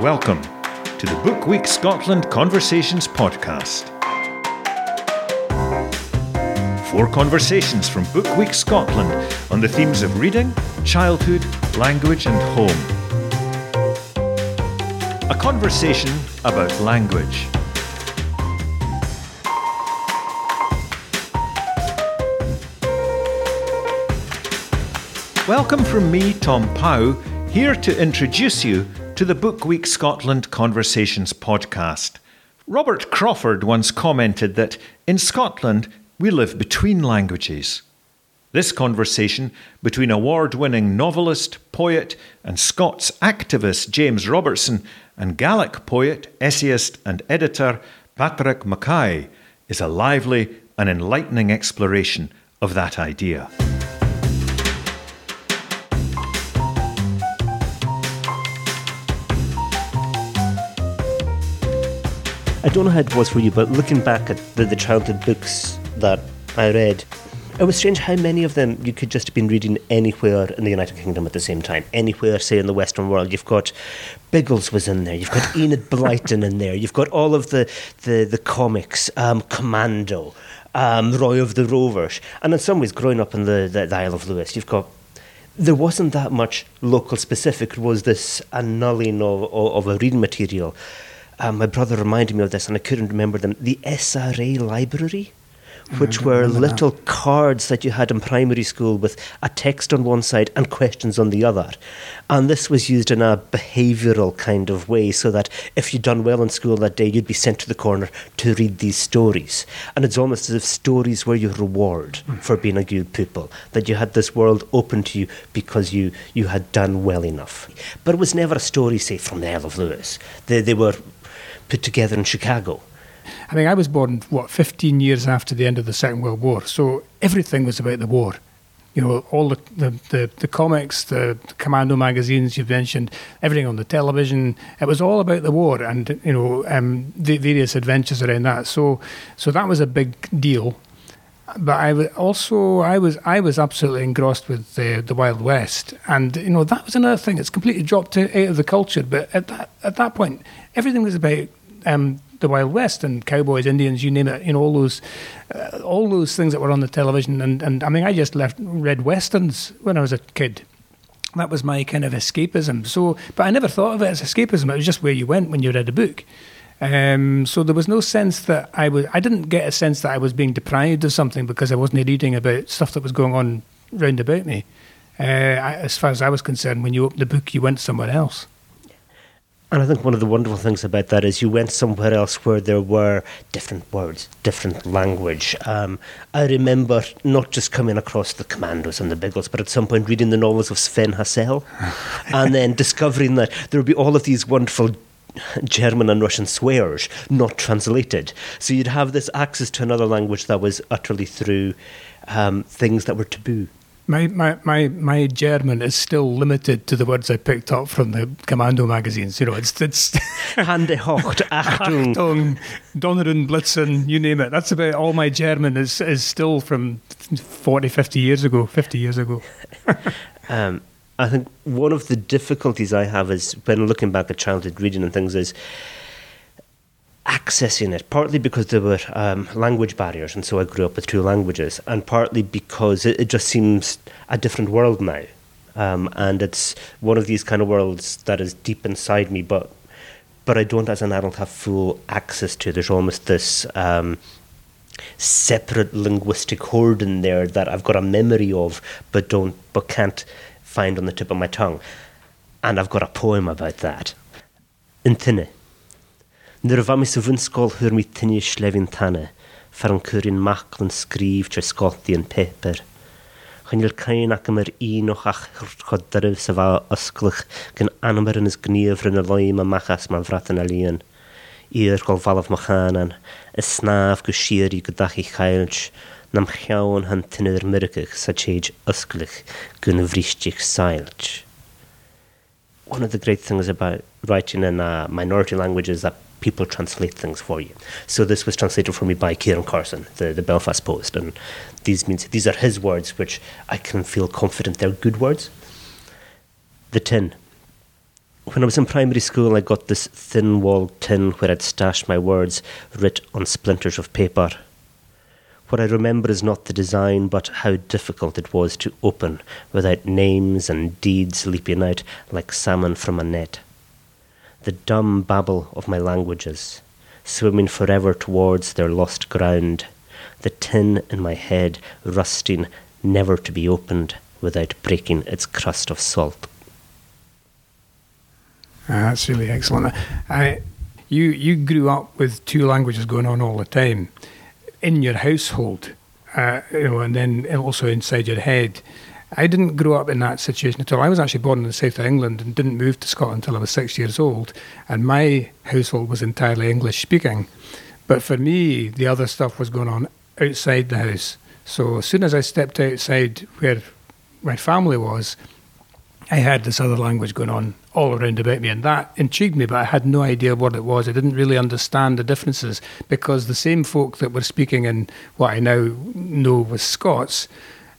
Welcome to the Book Week Scotland Conversations podcast. Four conversations from Book Week Scotland on the themes of reading, childhood, language, and home. A conversation about language. Welcome from me, Tom Pow, here to introduce you to the Book Week Scotland Conversations podcast. Robert Crawford once commented that in Scotland we live between languages. This conversation between award winning novelist, poet, and Scots activist James Robertson and Gaelic poet, essayist, and editor Patrick Mackay is a lively and enlightening exploration of that idea. I don't know how it was for you, but looking back at the, the childhood books that I read, it was strange how many of them you could just have been reading anywhere in the United Kingdom at the same time. Anywhere, say, in the Western world. You've got Biggles was in there. You've got Enid Blyton in there. You've got all of the, the, the comics, um, Commando, um, Roy of the Rovers. And in some ways, growing up in the, the, the Isle of Lewis, you've got there wasn't that much local specific. It was this annulling of, of, of a reading material um, my brother reminded me of this, and I couldn't remember them. The SRA library, which were little that. cards that you had in primary school with a text on one side and questions on the other. And this was used in a behavioural kind of way, so that if you'd done well in school that day, you'd be sent to the corner to read these stories. And it's almost as if stories were your reward mm. for being a good pupil, that you had this world open to you because you, you had done well enough. But it was never a story, say, from the Isle of Lewis. They, they were put together in Chicago. I mean, I was born, what, 15 years after the end of the Second World War, so everything was about the war. You know, all the, the, the, the comics, the, commando magazines you've mentioned, everything on the television, it was all about the war and, you know, um, the various adventures around that. So, so that was a big deal but I was also I was I was absolutely engrossed with the the Wild West, and you know that was another thing. It's completely dropped out of the culture. But at that at that point, everything was about um, the Wild West and cowboys, Indians, you name it. You know all those uh, all those things that were on the television. And and I mean, I just left read westerns when I was a kid. That was my kind of escapism. So, but I never thought of it as escapism. It was just where you went when you read a book. Um, so there was no sense that I was. I didn't get a sense that I was being deprived of something because I wasn't reading about stuff that was going on round about me. Uh, I, as far as I was concerned, when you opened the book, you went somewhere else. And I think one of the wonderful things about that is you went somewhere else where there were different words, different language. Um, I remember not just coming across the Commandos and the Biggles, but at some point reading the novels of Sven Hassel and then discovering that there would be all of these wonderful German and Russian swears not translated. So you'd have this access to another language that was utterly through um, things that were taboo. My, my, my, my German is still limited to the words I picked up from the Commando magazines. You know, it's it's Hande hocht, Achtung, Achtung, Donneren, Blitzen, you name it. That's about all my German is is still from 40, 50 years ago. Fifty years ago. um, I think one of the difficulties I have is when looking back at childhood reading and things is accessing it, partly because there were um, language barriers, and so I grew up with two languages, and partly because it, it just seems a different world now. Um, and it's one of these kind of worlds that is deep inside me, but but I don't, as an adult, have full access to. There's almost this um, separate linguistic hoard in there that I've got a memory of, but don't, but can't find on the tip of my tongue. And I've got a poem about that. In Nyrfa mis y fynsgol hyr mi tynnu slefin tanna, ffer yn cyrin macl yn sgrif trwy sgoti yn peper. Chynil cain ac ymwyr un o'ch ach chodryf sef a ysglych gan anamyr yn ysgnif rhan y loim a machas ma'n frat yn alion. I'r gol falaf mochanan, y snaf gwsir i gydach i chailch, nam chiawn han tynnydd myrgych sa change ysglich gyn vristich sailch. One of the great things about writing in uh, minority languages that people translate things for you. So this was translated for me by Ciaran Carson, the, the Belfast Post, and these means these are his words, which I can feel confident they're good words. The tin. When I was in primary school, I got this thin walled tin where I'd stashed my words writ on splinters of paper. What I remember is not the design, but how difficult it was to open without names and deeds leaping out like salmon from a net. The dumb babble of my languages, swimming forever towards their lost ground, the tin in my head rusting, never to be opened without breaking its crust of salt. Ah, that's really excellent. I, you you grew up with two languages going on all the time in your household, uh, you know, and then also inside your head. I didn't grow up in that situation at all. I was actually born in the south of England and didn't move to Scotland until I was six years old, and my household was entirely English speaking. But for me, the other stuff was going on outside the house. So as soon as I stepped outside where my family was, I had this other language going on all around about me, and that intrigued me, but I had no idea what it was. I didn't really understand the differences because the same folk that were speaking in what I now know was Scots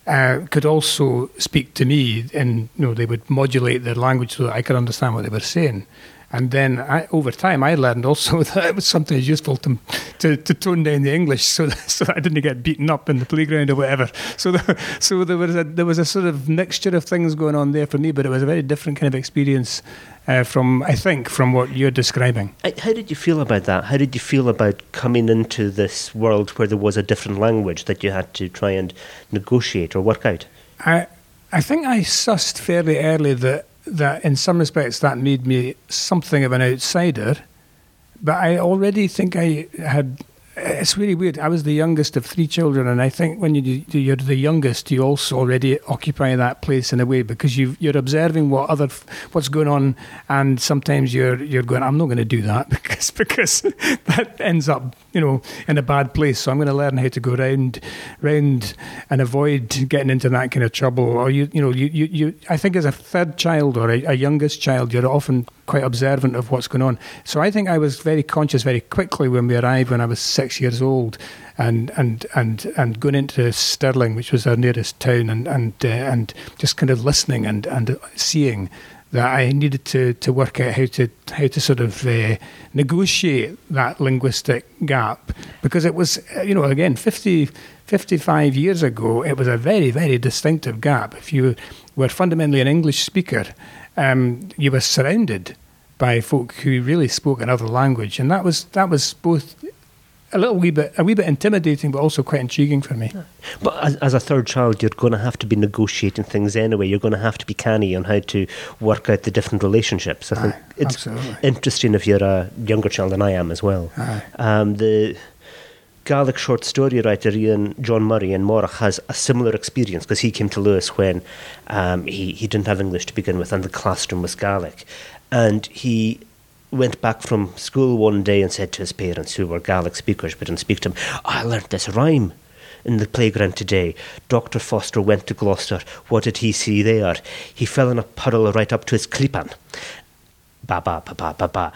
uh, could also speak to me, and you know they would modulate their language so that I could understand what they were saying. And then I, over time, I learned also that it was sometimes useful to, to, to tone down the English so that, so that I didn't get beaten up in the playground or whatever. So so there was a there was a sort of mixture of things going on there for me, but it was a very different kind of experience uh, from I think from what you're describing. How did you feel about that? How did you feel about coming into this world where there was a different language that you had to try and negotiate or work out? I I think I sussed fairly early that that in some respects that made me something of an outsider. But I already think I had. It's really weird. I was the youngest of three children, and I think when you, you're the youngest, you also already occupy that place in a way because you you're observing what other what's going on, and sometimes you're you're going, I'm not going to do that because because that ends up you know in a bad place. So I'm going to learn how to go round round and avoid getting into that kind of trouble. Or you you know you you, you I think as a third child or a, a youngest child, you're often quite observant of what's going on. So I think I was very conscious very quickly when we arrived when I was six years old, and and and and going into Stirling, which was our nearest town, and and uh, and just kind of listening and and seeing that I needed to to work out how to how to sort of uh, negotiate that linguistic gap. Because it was you know again 50 55 years ago it was a very very distinctive gap. If you were fundamentally an English speaker um, you were surrounded by folk who really spoke another language, and that was that was both a little wee bit a wee bit intimidating, but also quite intriguing for me. But as, as a third child, you're going to have to be negotiating things anyway. You're going to have to be canny on how to work out the different relationships. I think Aye, it's absolutely. interesting if you're a younger child than I am as well. Um, the Gaelic short story writer Ian John Murray in Morach has a similar experience because he came to Lewis when um, he, he didn't have English to begin with and the classroom was Gaelic. And he went back from school one day and said to his parents, who were Gaelic speakers but didn't speak to him, I learnt this rhyme in the playground today. Dr. Foster went to Gloucester. What did he see there? He fell in a puddle right up to his clipan. Ba ba ba ba ba ba.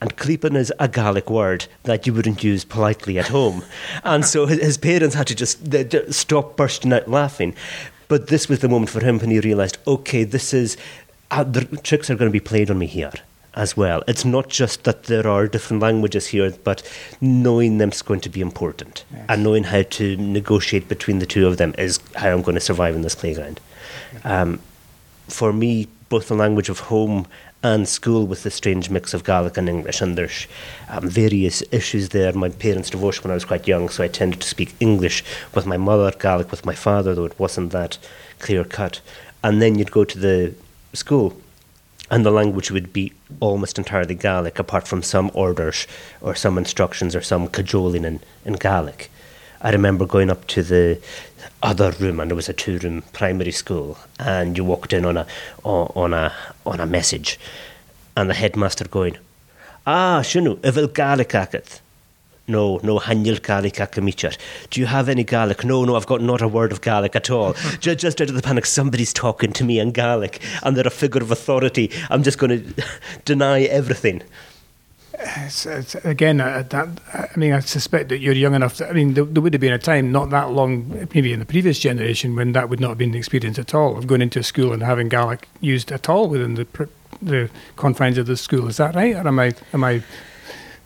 And clipan is a Gaelic word that you wouldn't use politely at home. and so his, parents had to just they, they stop bursting out laughing. But this was the moment for him when he realised, okay, this is, uh, the tricks are going to be played on me here as well. It's not just that there are different languages here, but knowing them is going to be important. Yes. And knowing how to negotiate between the two of them is how I'm going to survive in this playground. Um, for me, both the language of home and school with the strange mix of Gaelic and English, and there's um, various issues there. My parents divorced when I was quite young, so I tended to speak English with my mother, Gaelic with my father, though it wasn't that clear cut. And then you'd go to the school, and the language would be almost entirely Gaelic, apart from some orders or some instructions or some cajoling in, in Gaelic. I remember going up to the other room, and it was a two-room primary school, and you walked in on a on a on a message, and the headmaster going, "Ah, shunu, evil Gaelic acket." No, no, Hanyal Gaelic akamichar. Do you have any Gaelic? No, no, I've got not a word of Gaelic at all. just, just out of the panic, somebody's talking to me in Gaelic, and they're a figure of authority. I'm just going to deny everything. It's, it's, again, uh, that, I mean, I suspect that you're young enough. To, I mean, there, there would have been a time not that long, maybe in the previous generation, when that would not have been the experience at all of going into a school and having Gaelic used at all within the the confines of the school. Is that right, or am I am I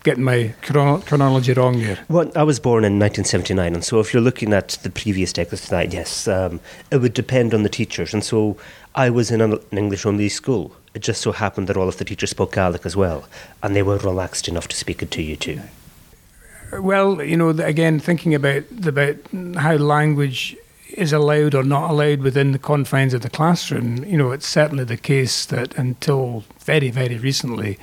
getting my chrono- chronology wrong here? Well, I was born in 1979, and so if you're looking at the previous decades tonight, yes, um, it would depend on the teachers. And so I was in an English only school. It just so happened that all of the teachers spoke Gaelic as well, and they were relaxed enough to speak it to you too. Well, you know, again, thinking about about how language is allowed or not allowed within the confines of the classroom, you know, it's certainly the case that until very, very recently,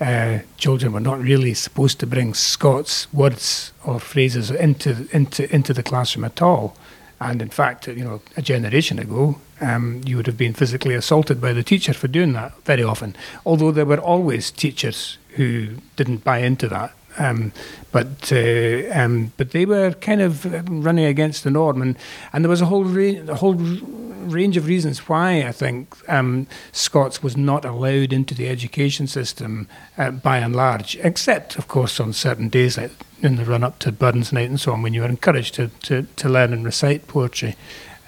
uh, children were not really supposed to bring Scots words or phrases into into into the classroom at all. And in fact, you know, a generation ago, um, you would have been physically assaulted by the teacher for doing that very often. Although there were always teachers who didn't buy into that. Um, but uh, um, but they were kind of running against the norm, and, and there was a whole ra- a whole range of reasons why I think um, Scots was not allowed into the education system uh, by and large, except of course on certain days like in the run up to Burns Night and so on, when you were encouraged to to, to learn and recite poetry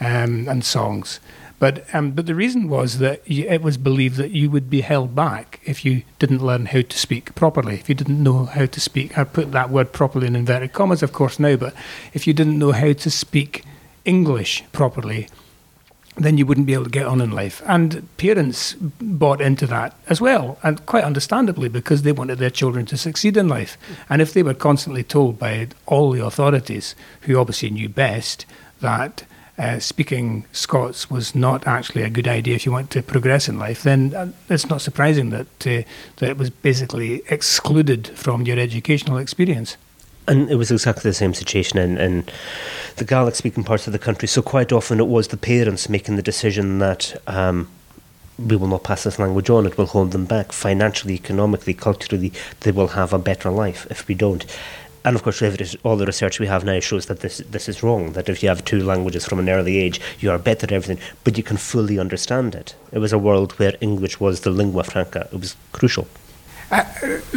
um, and songs. But um, but the reason was that you, it was believed that you would be held back if you didn't learn how to speak properly. If you didn't know how to speak, I put that word properly in inverted commas, of course now. But if you didn't know how to speak English properly, then you wouldn't be able to get on in life. And parents bought into that as well, and quite understandably, because they wanted their children to succeed in life. And if they were constantly told by all the authorities, who obviously knew best, that uh, speaking Scots was not actually a good idea if you want to progress in life, then uh, it's not surprising that uh, that it was basically excluded from your educational experience. And it was exactly the same situation in, in the Gaelic speaking parts of the country. So, quite often, it was the parents making the decision that um, we will not pass this language on, it will hold them back financially, economically, culturally. They will have a better life if we don't and of course, all the research we have now shows that this this is wrong. That if you have two languages from an early age, you are better at everything, but you can fully understand it. It was a world where English was the lingua franca. It was crucial. Uh,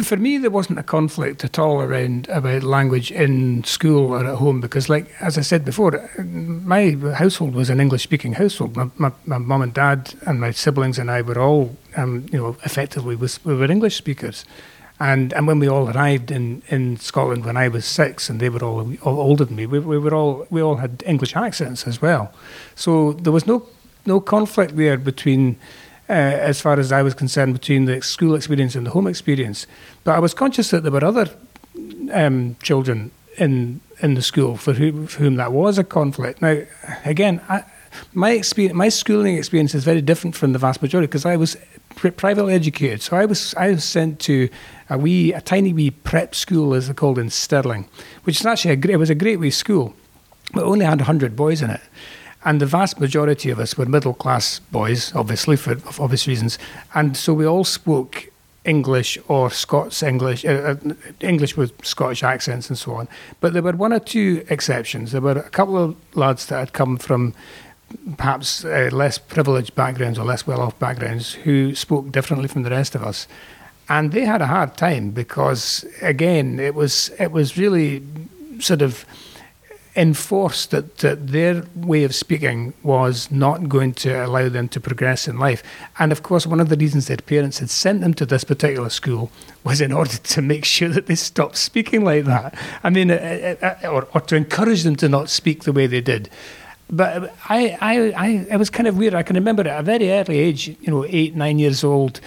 for me, there wasn't a conflict at all around about language in school or at home because, like as I said before, my household was an English-speaking household. My, my, my mum and dad and my siblings and I were all, um, you know, effectively we were English speakers. And and when we all arrived in, in Scotland when I was six and they were all, all older than me, we, we were all we all had English accents as well. So there was no no conflict there between, uh, as far as I was concerned, between the school experience and the home experience. But I was conscious that there were other um, children in in the school for, who, for whom that was a conflict. Now, again, I, my experience, my schooling experience is very different from the vast majority because I was privately educated. So I was I was sent to a wee a tiny wee prep school as they're called in Stirling, which is actually a great, it was a great wee school, but only had hundred boys in it. And the vast majority of us were middle class boys, obviously for obvious reasons, and so we all spoke English or Scots English, uh, uh, English with Scottish accents and so on. But there were one or two exceptions. There were a couple of lads that had come from perhaps uh, less privileged backgrounds or less well off backgrounds who spoke differently from the rest of us. And they had a hard time because, again, it was it was really sort of enforced that, that their way of speaking was not going to allow them to progress in life. And of course, one of the reasons their parents had sent them to this particular school was in order to make sure that they stopped speaking like that. I mean, uh, uh, uh or, or to encourage them to not speak the way they did but I, I, I, it was kind of weird. I can remember at a very early age, you know, eight, nine years old,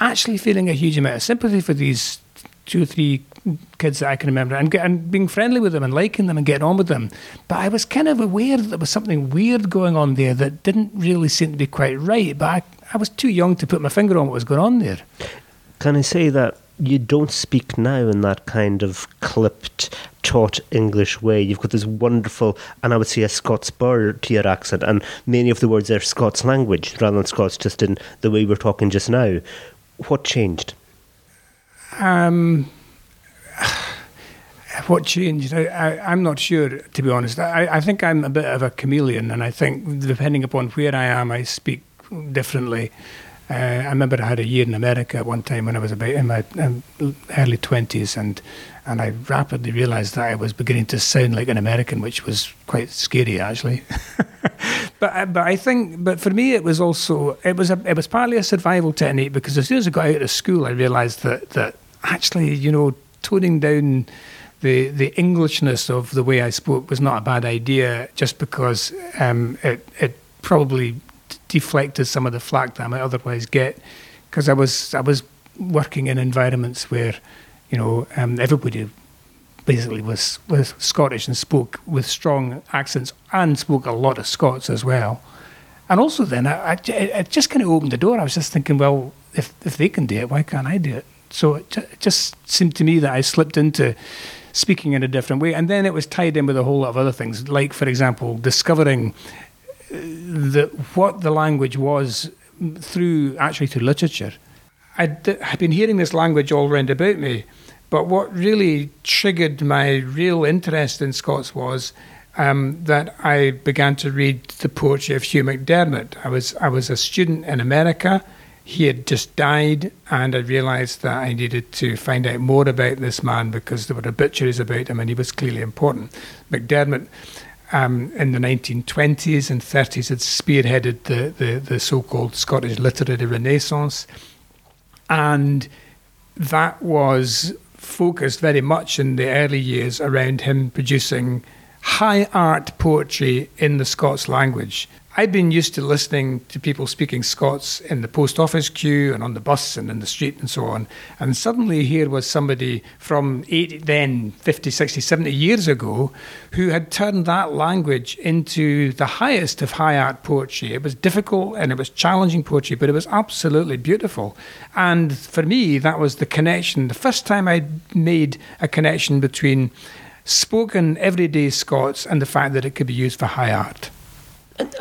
actually feeling a huge amount of sympathy for these two or three kids that I can remember and, and being friendly with them and liking them and getting on with them. But I was kind of aware that there was something weird going on there that didn't really seem to be quite right. But I, I was too young to put my finger on what was going on there. Can I say that you don't speak now in that kind of clipped, taut English way. You've got this wonderful, and I would say a Scots burr to your accent, and many of the words are Scots language rather than Scots, just in the way we're talking just now. What changed? Um, what changed? I, am not sure, to be honest. I, I think I'm a bit of a chameleon, and I think depending upon where I am, I speak differently. Uh, I remember I had a year in America at one time when I was about in my um, early twenties, and and I rapidly realised that I was beginning to sound like an American, which was quite scary actually. but uh, but I think but for me it was also it was a it was partly a survival technique because as soon as I got out of school, I realised that that actually you know toning down the the Englishness of the way I spoke was not a bad idea, just because um, it it probably deflected some of the flack that I might otherwise get, because I was I was working in environments where, you know, um, everybody basically was was Scottish and spoke with strong accents and spoke a lot of Scots as well. And also, then I, I it just kind of opened the door. I was just thinking, well, if if they can do it, why can't I do it? So it, it just seemed to me that I slipped into speaking in a different way. And then it was tied in with a whole lot of other things, like, for example, discovering what the language was through actually through literature. I'd, I'd been hearing this language all round about me, but what really triggered my real interest in Scots was um, that I began to read the poetry of Hugh MacDiarmid. I was I was a student in America he had just died, and I realised that I needed to find out more about this man because there were obituaries about him, and he was clearly important. MacDiarmid, um, in the 1920s and 30s, had spearheaded the, the, the so-called Scottish literary renaissance, and that was focused very much in the early years around him producing high art poetry in the Scots language. I'd been used to listening to people speaking Scots in the post office queue and on the bus and in the street and so on. And suddenly here was somebody from eight, then 50, 60, 70 years ago who had turned that language into the highest of high art poetry. It was difficult and it was challenging poetry, but it was absolutely beautiful. And for me, that was the connection. The first time I made a connection between spoken everyday Scots and the fact that it could be used for high art.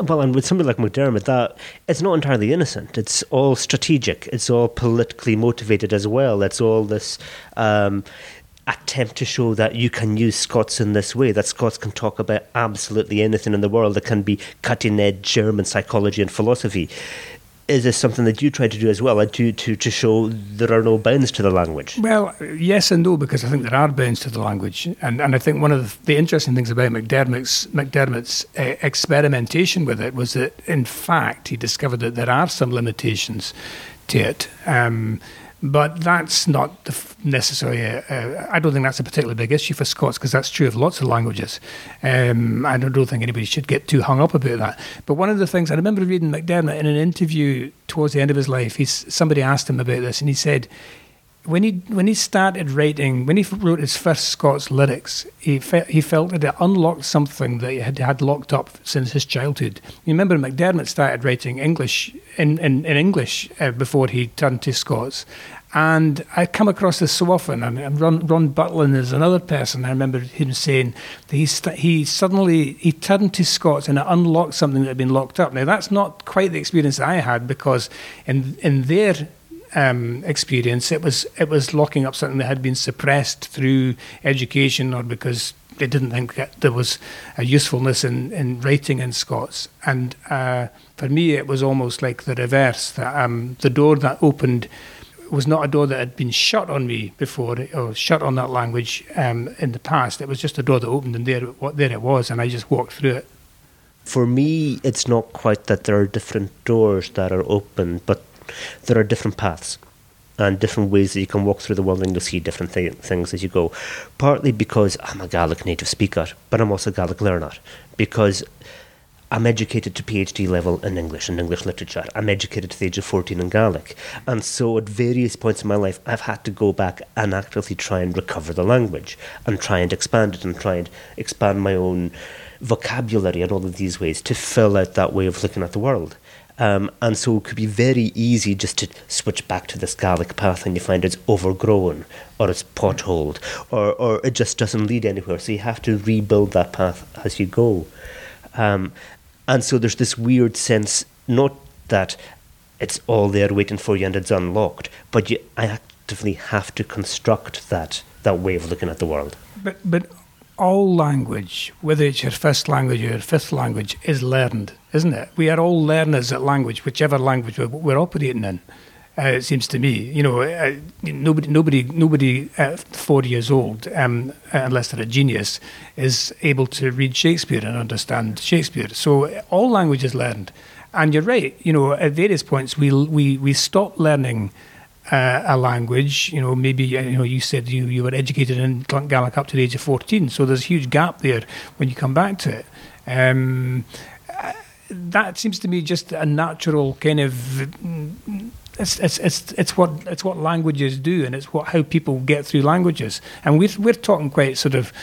Well, and with somebody like MacDiarmid, that it's not entirely innocent. It's all strategic. It's all politically motivated as well. It's all this um, attempt to show that you can use Scots in this way. That Scots can talk about absolutely anything in the world. That can be cutting edge German psychology and philosophy is this something that you try to do as well, like to, to, to show there are no bounds to the language? Well, yes and no, because I think there are bounds to the language. And, and I think one of the, the interesting things about McDermott's, MacDiarmid's uh, experimentation with it was that, in fact, he discovered that there are some limitations to it. Um, but that's not necessarily, a, a, I don't think that's a particularly big issue for Scots because that's true of lots of languages. Um, I don't, don't think anybody should get too hung up about that. But one of the things, I remember reading MacDiarmid in an interview towards the end of his life, he's, somebody asked him about this and he said, when he when he started writing, when he wrote his first Scots lyrics, he fe- he felt that it unlocked something that he had had locked up since his childhood. You remember MacDiarmid started writing English in in, in English uh, before he turned to Scots, and I come across this so often. And Ron, Ron Butlin is another person. I remember him saying that he st- he suddenly he turned to Scots and it unlocked something that had been locked up. Now that's not quite the experience I had because in in their um, experience, it was it was locking up something that had been suppressed through education or because they didn't think that there was a usefulness in, in writing in Scots. And uh, for me, it was almost like the reverse. That um, the door that opened was not a door that had been shut on me before or shut on that language um, in the past. It was just a door that opened, and there, there it was, and I just walked through it. For me, it's not quite that there are different doors that are open, but there are different paths and different ways that you can walk through the world and you'll see different th- things as you go. Partly because I'm a Gaelic native speaker, but I'm also a Gaelic learner because I'm educated to PhD level in English and English literature. I'm educated to the age of 14 in Gaelic. And so at various points in my life, I've had to go back and actively try and recover the language and try and expand it and try and expand my own vocabulary in all of these ways to fill out that way of looking at the world. Um, and so it could be very easy just to switch back to this Gaelic path and you find it's overgrown or it's potholed or, or it just doesn't lead anywhere. So you have to rebuild that path as you go. Um, and so there's this weird sense, not that it's all there waiting for you and it's unlocked, but you actively have to construct that, that way of looking at the world. But, but all language, whether it's your first language or your fifth language, is learned, isn't it? We are all learners at language, whichever language we're, we're operating in. Uh, it seems to me, you know, uh, nobody, nobody, nobody at four years old, um, unless they're a genius, is able to read Shakespeare and understand Shakespeare. So all language is learned, and you're right. You know, at various points we we we stop learning uh, a language. You know, maybe you know you said you, you were educated in Gaelic up to the age of fourteen, so there's a huge gap there when you come back to it. Um, that seems to me just a natural kind of. It's, it's, it's, it's what it's what languages do, and it's what how people get through languages. And we're we're talking quite sort of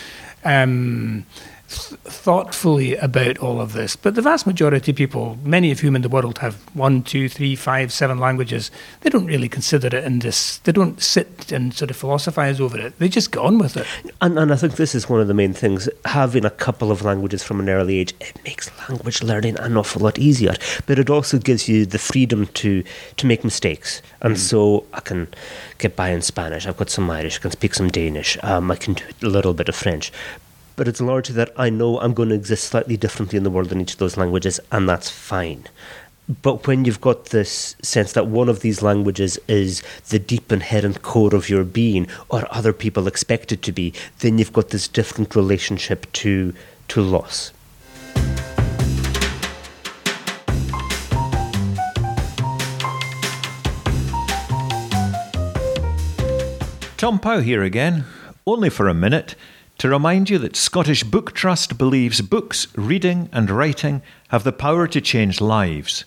um, thoughtfully about all of this. But the vast majority of people, many of whom in the world have one, two, three, five, seven languages, they don't really consider it in this. They don't sit and sort of philosophize over it. They just get on with it. And, and I think this is one of the main things. Having a couple of languages from an early age, it makes language learning an awful lot easier. But it also gives you the freedom to to make mistakes. And mm. so I can get by in Spanish. I've got some Irish. I can speak some Danish. Um, I can do a little bit of French but it's largely that I know I'm going to exist slightly differently in the world in each of those languages, and that's fine. But when you've got this sense that one of these languages is the deep inherent core of your being, or other people expect it to be, then you've got this different relationship to to loss. Tom Pow here again, only for a minute to remind you that Scottish Book Trust believes books, reading, and writing have the power to change lives.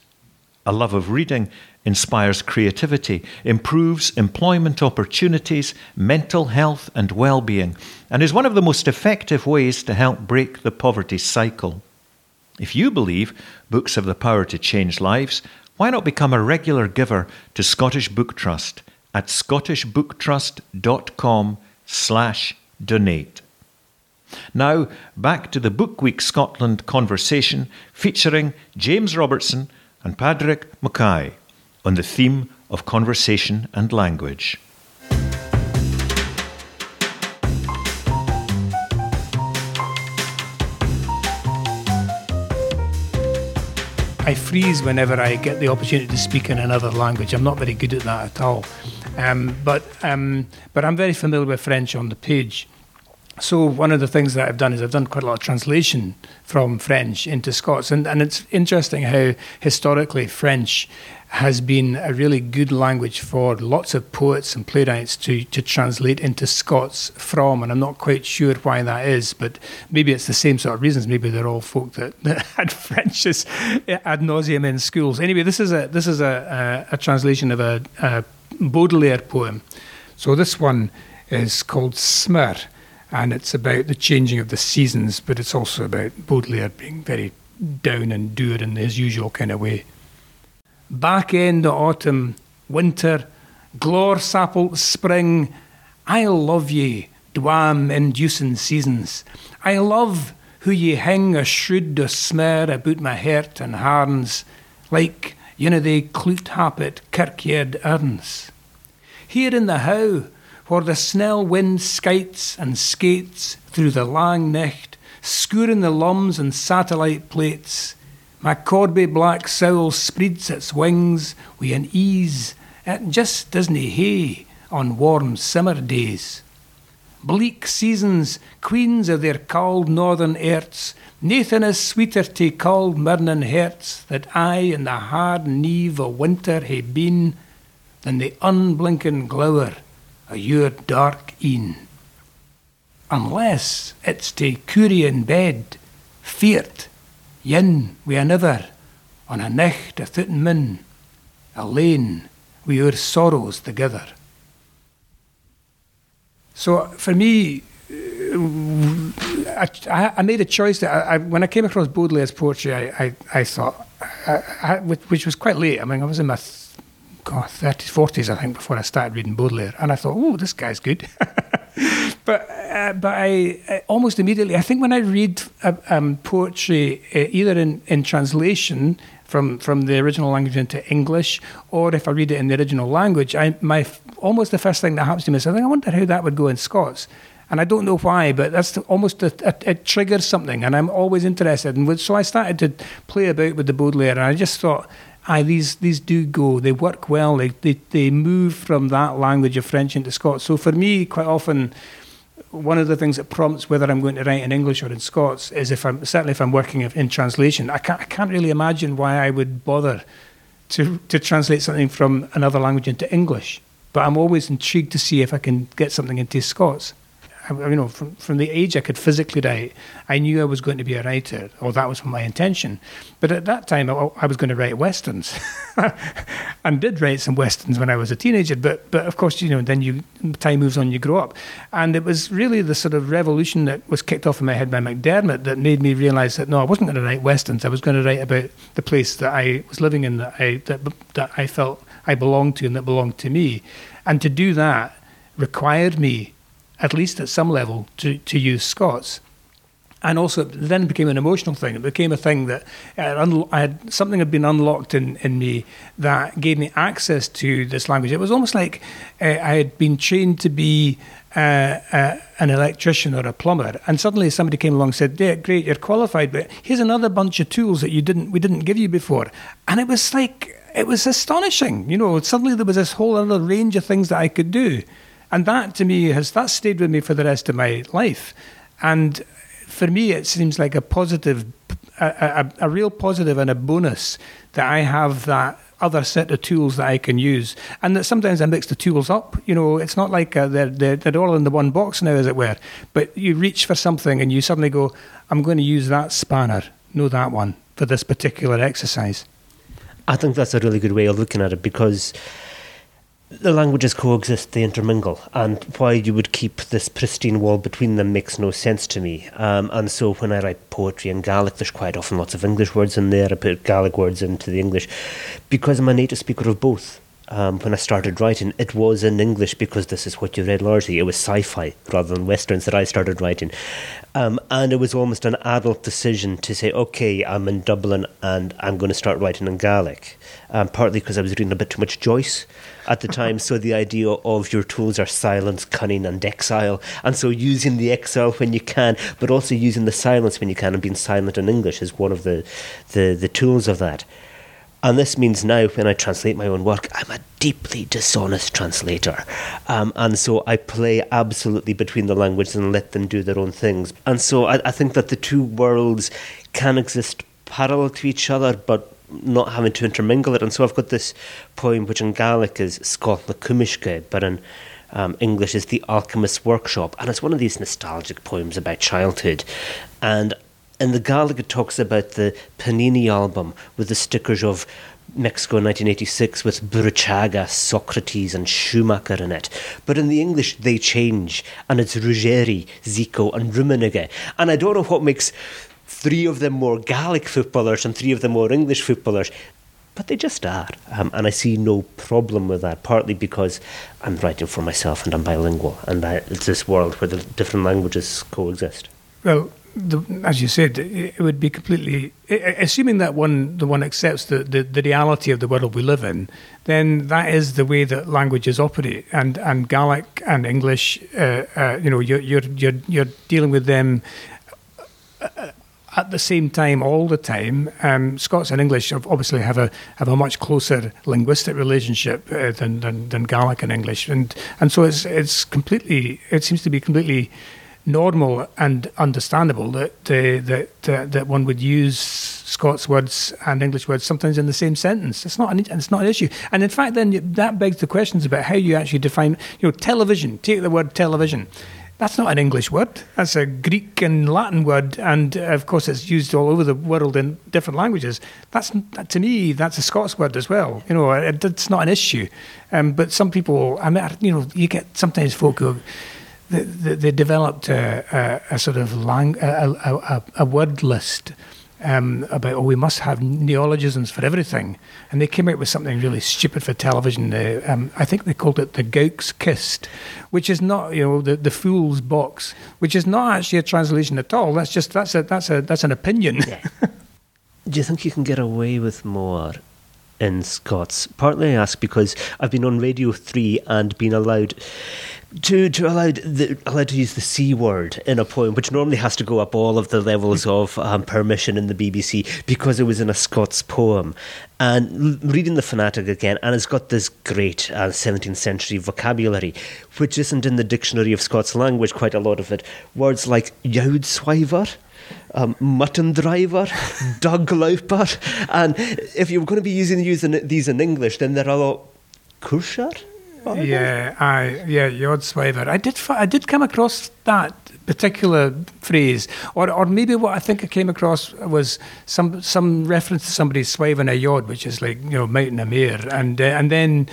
A love of reading inspires creativity, improves employment opportunities, mental health, and well being, and is one of the most effective ways to help break the poverty cycle. If you believe books have the power to change lives, why not become a regular giver to Scottish Book Trust at scottishbooktrust.com slash donate. Now, back to the Book Week Scotland conversation featuring James Robertson and Padraig Mackay on the theme of conversation and language. I freeze whenever I get the opportunity to speak in another language. I'm not very good at that at all. Um, but, um, but I'm very familiar with French on the page. So one of the things that I've done is I've done quite a lot of translation from French into Scots, and, and it's interesting how historically French has been a really good language for lots of poets and playwrights to, to translate into Scots from, and I'm not quite sure why that is, but maybe it's the same sort of reasons. Maybe they're all folk that, that had French as ad nauseum in schools. Anyway, this is a this is a, a, a translation of a, a Baudelaire poem. So this one is called Smir and it's about the changing of the seasons, but it's also about Baudelaire being very down and dour in his usual kind of way. Back end of autumn, winter, glor sapple spring, I love ye, dwam inducing seasons. I love who ye hing a shroud o' smear about my heart and harns, like you know they cloot happet kirkyard urns. Here in the how, where the snell wind skites and skates through the lang nicht, scouring the lums and satellite plates. My corby black soul spreads its wings wi' an ease it just doesna hae on warm summer days. Bleak seasons, queens of their cauld northern airts, Nathan is sweeter to cauld mirnin hearts that I in the hard neve o' winter hae been than the unblinking glower your dark een. Unless it's to curie in bed, feart, yin wi another, on a nicht a thitten min, alane wi your sorrows together. So for me, uh, I, I, made a choice that I, I, when I came across Baudelaire's poetry, I, I thought, which was quite late. I mean, I was in my God, 30s, 40s, I think, before I started reading Baudelaire. And I thought, oh, this guy's good. but uh, but I, I, almost immediately, I think when I read uh, um, poetry, uh, either in, in translation from, from the original language into English, or if I read it in the original language, I, my almost the first thing that happens to me is I think, I wonder how that would go in Scots. and I don't know why, but that's almost a, a, it triggers something, and I'm always interested. And so I started to play about with the Baudelaire, and I just thought. Aye, these these do go. They work well. They, they they move from that language of French into Scots. So for me, quite often, one of the things that prompts whether I'm going to write in English or in Scots is if I'm certainly if I'm working in translation. I can't I can't really imagine why I would bother to to translate something from another language into English. But I'm always intrigued to see if I can get something into Scots you know, from, from the age I could physically write, I knew I was going to be a writer, or that was my intention. But at that time, I, I was going to write westerns, and did write some westerns when I was a teenager. But but of course, you know, then you time moves on, you grow up, and it was really the sort of revolution that was kicked off in my head by MacDiarmid that made me realise that no, I wasn't going to write westerns. I was going to write about the place that I was living in, that I that, that I felt I belonged to, and that belonged to me, and to do that required me at least at some level, to, to use Scots. And also, then became an emotional thing. It became a thing that uh, I had something had been unlocked in, in me that gave me access to this language. It was almost like uh, I had been trained to be uh, uh, an electrician or a plumber, and suddenly somebody came along and said, "Yeah, great, you're qualified, but here's another bunch of tools that you didn't we didn't give you before." And it was like it was astonishing. You know, suddenly there was this whole other range of things that I could do. And that to me has that stayed with me for the rest of my life. And for me, it seems like a positive, a, a, a real positive and a bonus that I have that other set of tools that I can use, and that sometimes I mix the tools up. You know, it's not like uh, they're, they're they're all in the one box now, as it were. But you reach for something, and you suddenly go, "I'm going to use that spanner, no that one, for this particular exercise." I think that's a really good way of looking at it because the languages coexist, they intermingle, and why you would keep this pristine wall between them makes no sense to me. Um, and so when I write poetry in Gaelic, there's quite often lots of English words in there. I put Gaelic words into the English because I'm a native speaker of both. Um, when I started writing, it was in English because this is what you read largely. It was sci fi rather than westerns that I started writing. Um, and it was almost an adult decision to say, okay, I'm in Dublin and I'm going to start writing in Gaelic. Um, partly because I was reading a bit too much Joyce at the time. so the idea of your tools are silence, cunning, and exile. And so using the exile when you can, but also using the silence when you can, and being silent in English is one of the, the, the tools of that. And this means now, when I translate my own work, I'm a deeply dishonest translator. Um, and so I play absolutely between the languages and let them do their own things. And so I, I think that the two worlds can exist parallel to each other, but not having to intermingle it. And so I've got this poem, which in Gaelic is Scott na Kumishke, but in um, English is The Alchemist's Workshop. And it's one of these nostalgic poems about childhood. And in the it talks about the Panini album with the stickers of Mexico in 1986 with Burruchaga, Socrates, and Schumacher in it. But in the English, they change, and it's Ruggeri, Zico, and Rummenigge. And I don't know what makes three of them more Gaelic footballers and three of them more English footballers. But they just are. Um, and I see no problem with that, partly because I'm writing for myself and I'm bilingual. And I, it's this world where the different languages coexist. Well, the, as you said, it would be completely assuming that one the one accepts the, the, the, reality of the world we live in. Then that is the way that languages operate, and and Gaelic and English, uh, uh, you know, you're you're you're you're dealing with them. Uh, at the same time, all the time, um, Scots and English obviously have a have a much closer linguistic relationship uh, than, than, than Gaelic and English, and and so it's it's completely it seems to be completely normal and understandable that uh, that uh, that one would use Scots words and English words sometimes in the same sentence. It's not an, it's not an issue, and in fact, then that begs the questions about how you actually define you know television. Take the word television that's not an English word. That's a Greek and Latin word, and uh, of course it's used all over the world in different languages. That's to me, that's a Scots word as well. You know, it, it's not an issue. Um, but some people, I mean, you know, you get sometimes folk who they, they developed a, a, a sort of lang, a, a, a word list um, about oh we must have neologisms for everything, and they came out with something really stupid for television. Uh, um, I think they called it the Gowk's Kist, which is not you know the, the fool's box, which is not actually a translation at all. That's just that's a that's a that's an opinion. Yeah. Do you think you can get away with more in Scots? Partly I ask because I've been on Radio 3 and been allowed to to allow the, allowed to use the c word in a poem, which normally has to go up all of the levels of um, permission in the BBC because it was in a Scots poem. And reading the fanatic again, and it's got this great uh, 17th century vocabulary, which isn't in the dictionary of Scots language. Quite a lot of it, words like "youdswiver." Um, mutton driver, dog louper, and if you're going to be using, using these in English, then there are a lot? Yeah, I yeah, Yodswiver. I did I did come across that particular phrase, or or maybe what I think I came across was some some reference to somebody swiving a yod, which is like you know mounting a mare, and uh, and then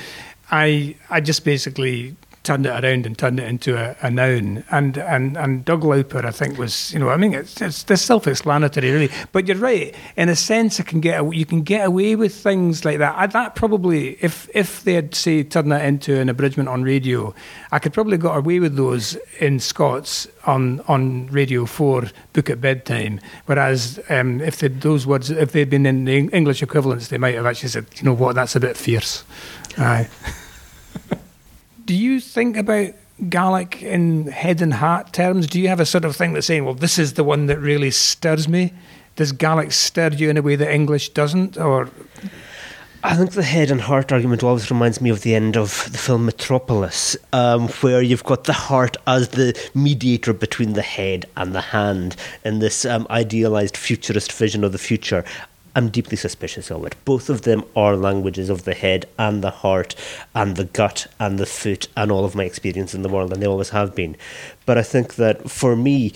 I I just basically turned it around and turned it into a, a noun. And and and Doug Lauper, I think, was you know, I mean, it's it's, it's self-explanatory, really. But you're right. In a sense, I can get you can get away with things like that. I, that probably, if if they had say turned that into an abridgment on radio, I could probably got away with those in Scots on on Radio Four book at bedtime. Whereas um, if those words, if they'd been in the English equivalents, they might have actually said, you know what, that's a bit fierce. Aye. do you think about Gaelic in head and heart terms? Do you have a sort of thing that's saying, well, this is the one that really stirs me? Does Gaelic stir you in a way that English doesn't? Or I think the head and heart argument always reminds me of the end of the film Metropolis, um, where you've got the heart as the mediator between the head and the hand in this um, idealized futurist vision of the future. I'm deeply suspicious of it. Both of them are languages of the head and the heart and the gut and the foot and all of my experience in the world, and they always have been. But I think that for me,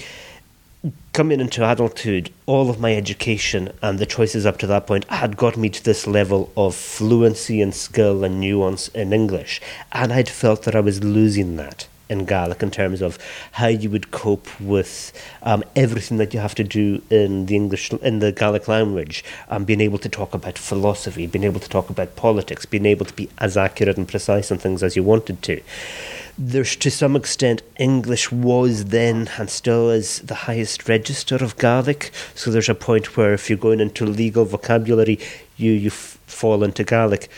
coming into adulthood, all of my education and the choices up to that point had got me to this level of fluency and skill and nuance in English, and I'd felt that I was losing that in Gaelic in terms of how you would cope with um, everything that you have to do in the English in the Gaelic language, um, being able to talk about philosophy, being able to talk about politics, being able to be as accurate and precise on things as you wanted to. There's to some extent English was then and still is the highest register of Gaelic. So there's a point where if you're going into legal vocabulary, you you f- fall into Gaelic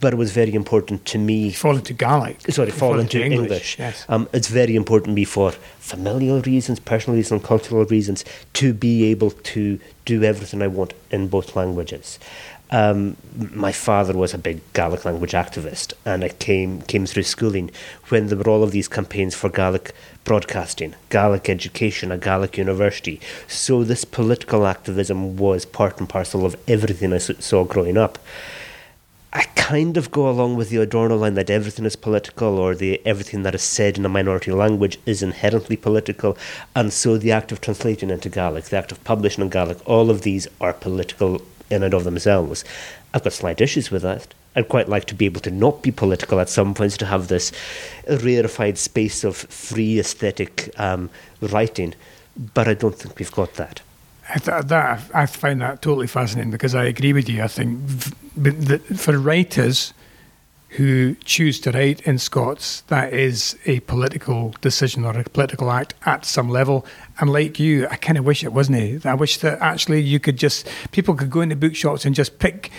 but it was very important to me. Fall into Gaelic. Sorry, fall, fall into, into, English. English. Yes. Um, it's very important to me for familial reasons, personal reasons, cultural reasons to be able to do everything I want in both languages. Um, my father was a big Gaelic language activist, and I came came through schooling when there were all of these campaigns for Gaelic broadcasting, Gaelic education, a Gaelic university. So this political activism was part and parcel of everything I saw growing up. I kind of go along with the Adorno line that everything is political or the everything that is said in a minority language is inherently political, and so the act of translating into Gaelic, the act of publishing in Gaelic, all of these are political in and of themselves. I've got slight issues with that. I'd quite like to be able to not be political at some points, to have this rarefied space of free aesthetic um, writing, but I don't think we've got that. I, th- that, I find that totally fascinating because I agree with you. I think for writers who choose to write in Scots, that is a political decision or a political act at some level. And like you, I kind of wish it wasn't. Eh? I wish that actually you could just, people could go into bookshops and just pick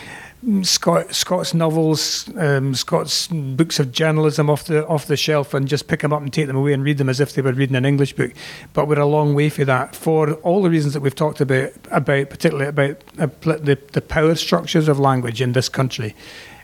Scott, Scots novels, um, Scots books of journalism off the off the shelf and just pick them up and take them away and read them as if they were reading an English book. But we're a long way for that for all the reasons that we've talked about, about particularly about uh, the the power structures of language in this country.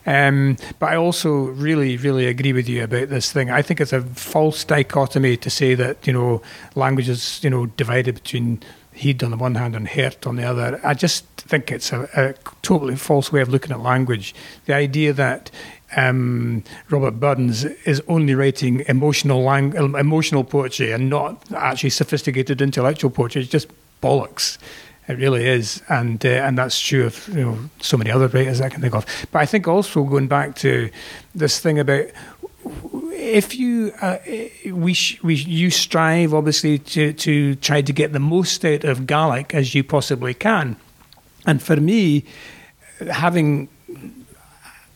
Um, but I also really, really agree with you about this thing. I think it's a false dichotomy to say that you know language is you know divided between heed on the one hand and hurt on the other. I just think it's a, a totally false way of looking at language. The idea that um, Robert Burns is only writing emotional lang- emotional poetry and not actually sophisticated intellectual poetry is just bollocks. It really is, and uh, and that's true of you know so many other writers I can think of. But I think also going back to this thing about if you uh, we sh- we you strive obviously to to try to get the most out of Gaelic as you possibly can, and for me, having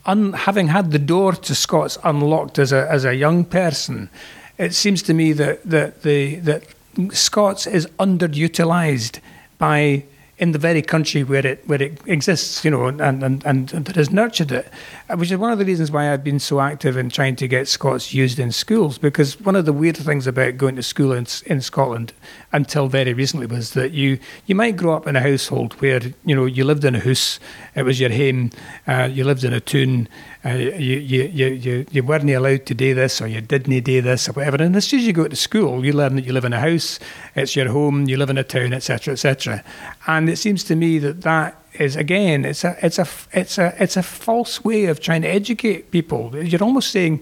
un, having had the door to Scots unlocked as a as a young person, it seems to me that that the that Scots is underutilized by in the very country where it where it exists, you know, and, and, and, and that has nurtured it, which is one of the reasons why I've been so active in trying to get Scots used in schools. Because one of the weird things about going to school in, in Scotland until very recently was that you you might grow up in a household where you know you lived in a house, it was your home, uh, you lived in a tune, uh, you, you, you, you, weren't allowed to do this or you didn't do this or whatever. And as soon as you go to school, you learn that you live in a house, it's your home, you live in a town, etc., etc. And it seems to me that that is again, it's a, it's a, it's a, it's a false way of trying to educate people. You're almost saying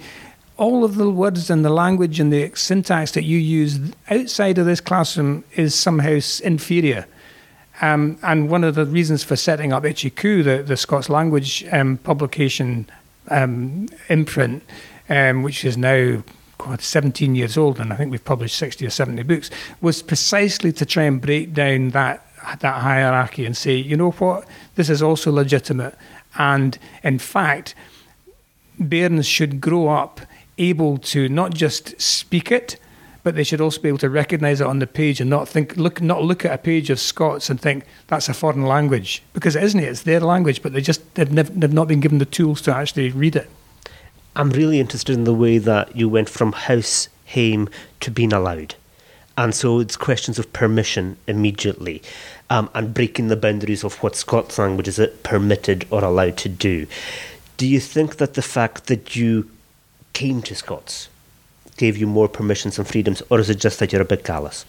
all of the words and the language and the syntax that you use outside of this classroom is somehow inferior. Um, and one of the reasons for setting up Itchy Coo, the, the Scots language um, publication um, imprint, um, which is now God, 17 years old, and I think we've published 60 or 70 books, was precisely to try and break down that that hierarchy and say, you know what, this is also legitimate. And in fact, bairns should grow up able to not just speak it, but they should also be able to recognise it on the page and not think look not look at a page of Scots and think that's a foreign language because it isn't. It's their language, but they just they've, they've not been given the tools to actually read it. I'm really interested in the way that you went from house, hame to being allowed. And so it's questions of permission immediately um, and breaking the boundaries of what Scots language is permitted or allowed to do. Do you think that the fact that you came to Scots gave you more permissions and freedoms, or is it just that you're a bit gallus?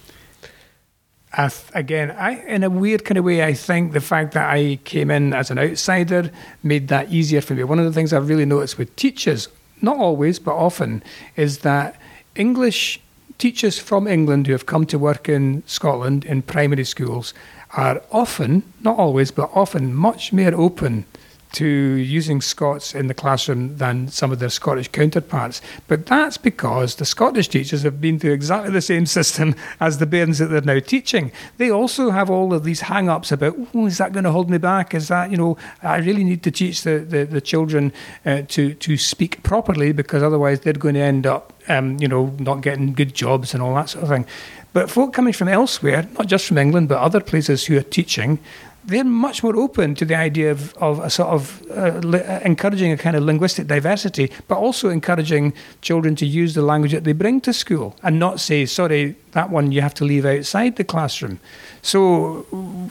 again, I, in a weird kind of way, I think the fact that I came in as an outsider made that easier for me. One of the things I've really noticed with teachers, not always, but often, is that English teachers from England who have come to work in Scotland in primary schools are often, not always, but often much more open to using Scots in the classroom than some of their Scottish counterparts. But that's because the Scottish teachers have been through exactly the same system as the bairns that they're now teaching. They also have all of these hang ups about, oh, is that going to hold me back? Is that, you know, I really need to teach the, the, the children uh, to, to speak properly because otherwise they're going to end up, um, you know, not getting good jobs and all that sort of thing. But folk coming from elsewhere, not just from England, but other places who are teaching, they're much more open to the idea of, of a sort of uh, li- uh, encouraging a kind of linguistic diversity, but also encouraging children to use the language that they bring to school and not say, sorry, that one you have to leave outside the classroom. So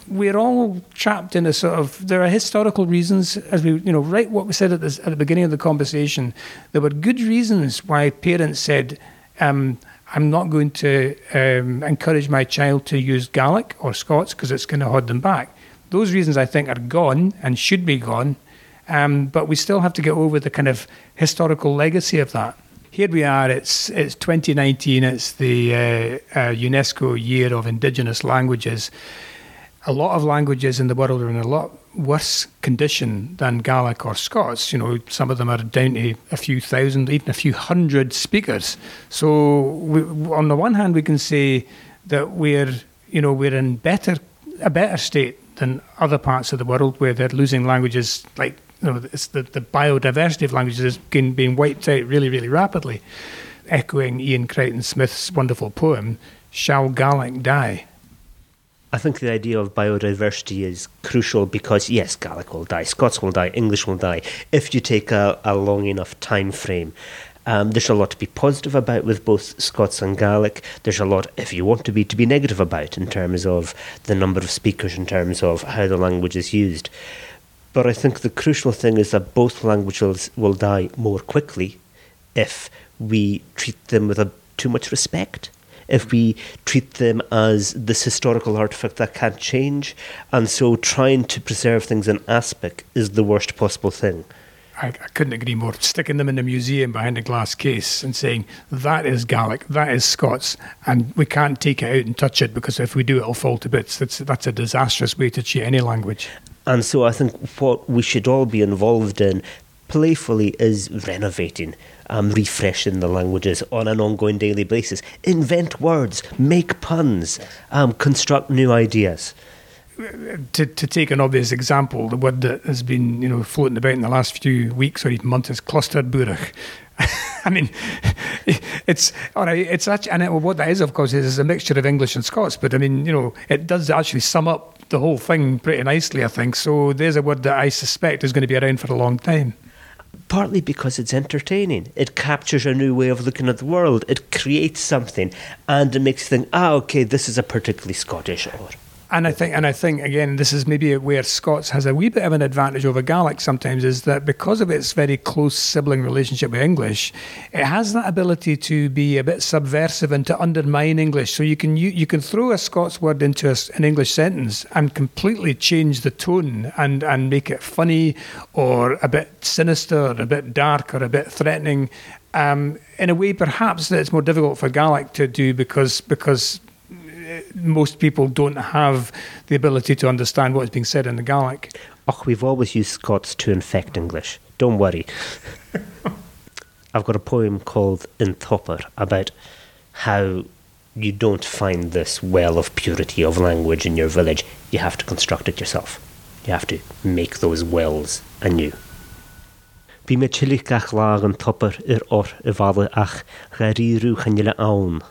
we're all trapped in a sort of, there are historical reasons, as we, you know, right what we said at, this, at the beginning of the conversation, there were good reasons why parents said, um, I'm not going to um, encourage my child to use Gaelic or Scots because it's going to hold them back. Those reasons, I think, are gone and should be gone. Um, but we still have to get over the kind of historical legacy of that. Here we are. It's it's 2019. It's the uh, uh, UNESCO Year of Indigenous Languages. A lot of languages in the world are in a lot worse condition than Gaelic or Scots. You know, some of them are down to a few thousand, even a few hundred speakers. So, we, on the one hand, we can say that we're you know we're in better a better state than other parts of the world where they're losing languages like you know, it's the, the biodiversity of languages is being, wiped out really, really rapidly. Echoing Iain Crichton Smith's wonderful poem, Shall Gaelic Die? I think the idea of biodiversity is crucial because, yes, Gaelic will die, Scots will die, English will die, if you take a, a long enough time frame. Um, there's a lot to be positive about with both Scots and Gaelic. There's a lot, if you want to be, to be negative about in terms of the number of speakers, in terms of how the language is used. But I think the crucial thing is that both languages will die more quickly if we treat them with a, too much respect if we treat them as this historical artifact that can't change. And so trying to preserve things in aspic is the worst possible thing. I, I, couldn't agree more. Sticking them in a museum behind a glass case and saying that is Gaelic, that is Scots, and we can't take it out and touch it because if we do, it'll fall to bits. That's that's a disastrous way to treat any language. And so I think what we should all be involved in playfully is renovating, um, refreshing the languages on an ongoing daily basis. Invent words, make puns, um, construct new ideas to, to take an obvious example, the word that has been you know floating about in the last few weeks or even months is clusterburach. I mean, it's all right. It's actually, and what that is, of course, is a mixture of English and Scots. But I mean, you know, it does actually sum up the whole thing pretty nicely, I think. So there's a word that I suspect is going to be around for a long time. Partly because it's entertaining. It captures a new way of looking at the world. It creates something, and it makes you think, ah, okay, this is a particularly Scottish or and I think, and I think again, this is maybe where Scots has a wee bit of an advantage over Gaelic. Sometimes is that because of its very close sibling relationship with English, it has that ability to be a bit subversive and to undermine English. So you can you, you can throw a Scots word into a, an English sentence and completely change the tone and and make it funny or a bit sinister, or a bit dark, or a bit threatening. Um, in a way, perhaps that it's more difficult for Gaelic to do because because Uh, most people don't have the ability to understand what is being said in the Gaelic. Och, we've always used Scots to infect English. Don't worry. I've got a poem called An Tobar about how you don't find this well of purity of language in your village. You have to construct it yourself. You have to make those wells anew. Bí me tilich gach lag an topper ir or i bhada ach garíú chanile ann.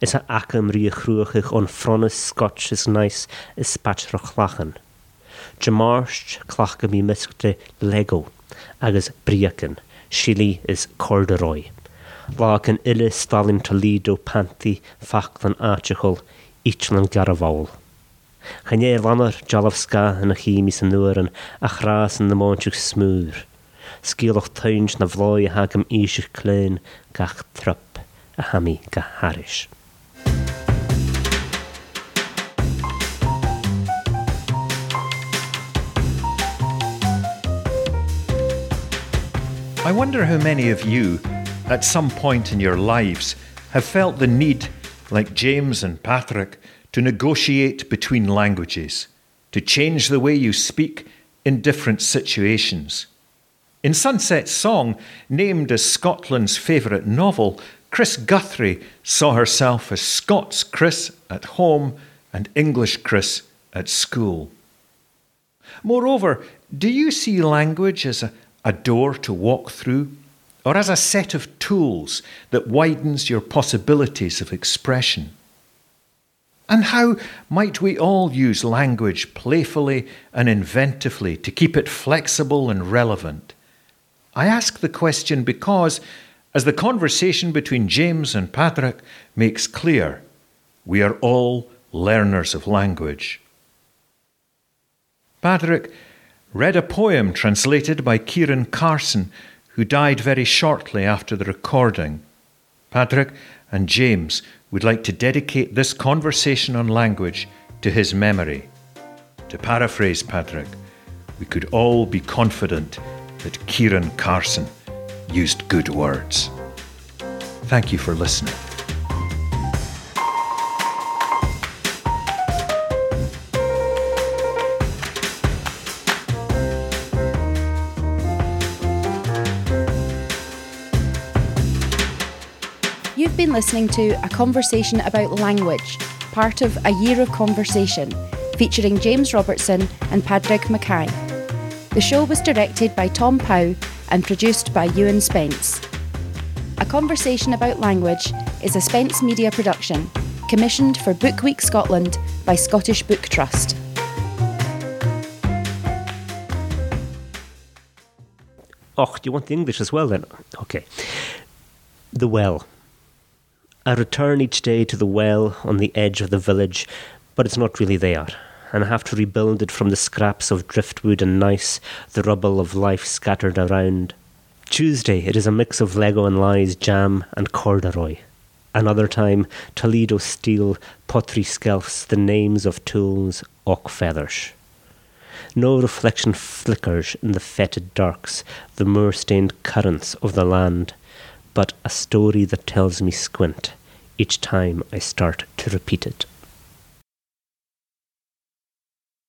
Is a acam rí chruúchaich ón fronas Scotch is nice is spatrach lachan. Jamarst clacha mí mischte Lego agus briacan, Shili is corduroy. Lá an ile Stalin Toledo panti fachlan áteachol Ichlan garabháil. Chané lannar jalafsca in a chiimi san nuan a chrás an na máintúch smúr. Scíalach tains na bhlóid hagam ísich léin gach trup a hamí go haris. I wonder how many of you, at some point in your lives, have felt the need, like James and Patrick, to negotiate between languages, to change the way you speak in different situations. In Sunset Song, named as Scotland's favourite novel, Chris Guthrie saw herself as Scots Chris at home and English Chris at school. Moreover, do you see language as a, a door to walk through, or as a set of tools that widens your possibilities of expression? And how might we all use language playfully and inventively to keep it flexible and relevant? I ask the question because, as the conversation between James and Patrick makes clear, we are all learners of language. Patrick, read a poem translated by Ciaran Carson, who died very shortly after the recording. Patrick and James would like to dedicate this conversation on language to his memory. To paraphrase Patrick, we could all be confident that Ciaran Carson used good words. Thank you for listening. Listening to A Conversation About Language, part of A Year of Conversation, featuring James Robertson and Pàdraig MacAoidh. The show was directed by Tom Pow and produced by Ewan Spence. A Conversation About Language is a Spence Media production, commissioned for Book Week Scotland by Scottish Book Trust. Oh, do you want the English as well then? Okay. The Well. I return each day to the well on the edge of the village, but it's not really there, and I have to rebuild it from the scraps of driftwood and gneiss, the rubble of life scattered around. Tuesday, it is a mix of Lego and lies, jam, and corduroy. Another time, Toledo steel, pottery skelfs, the names of tools, oak feathers. No reflection flickers in the fetid darks, the moor stained currents of the land but a story that tells me squint each time I start to repeat it.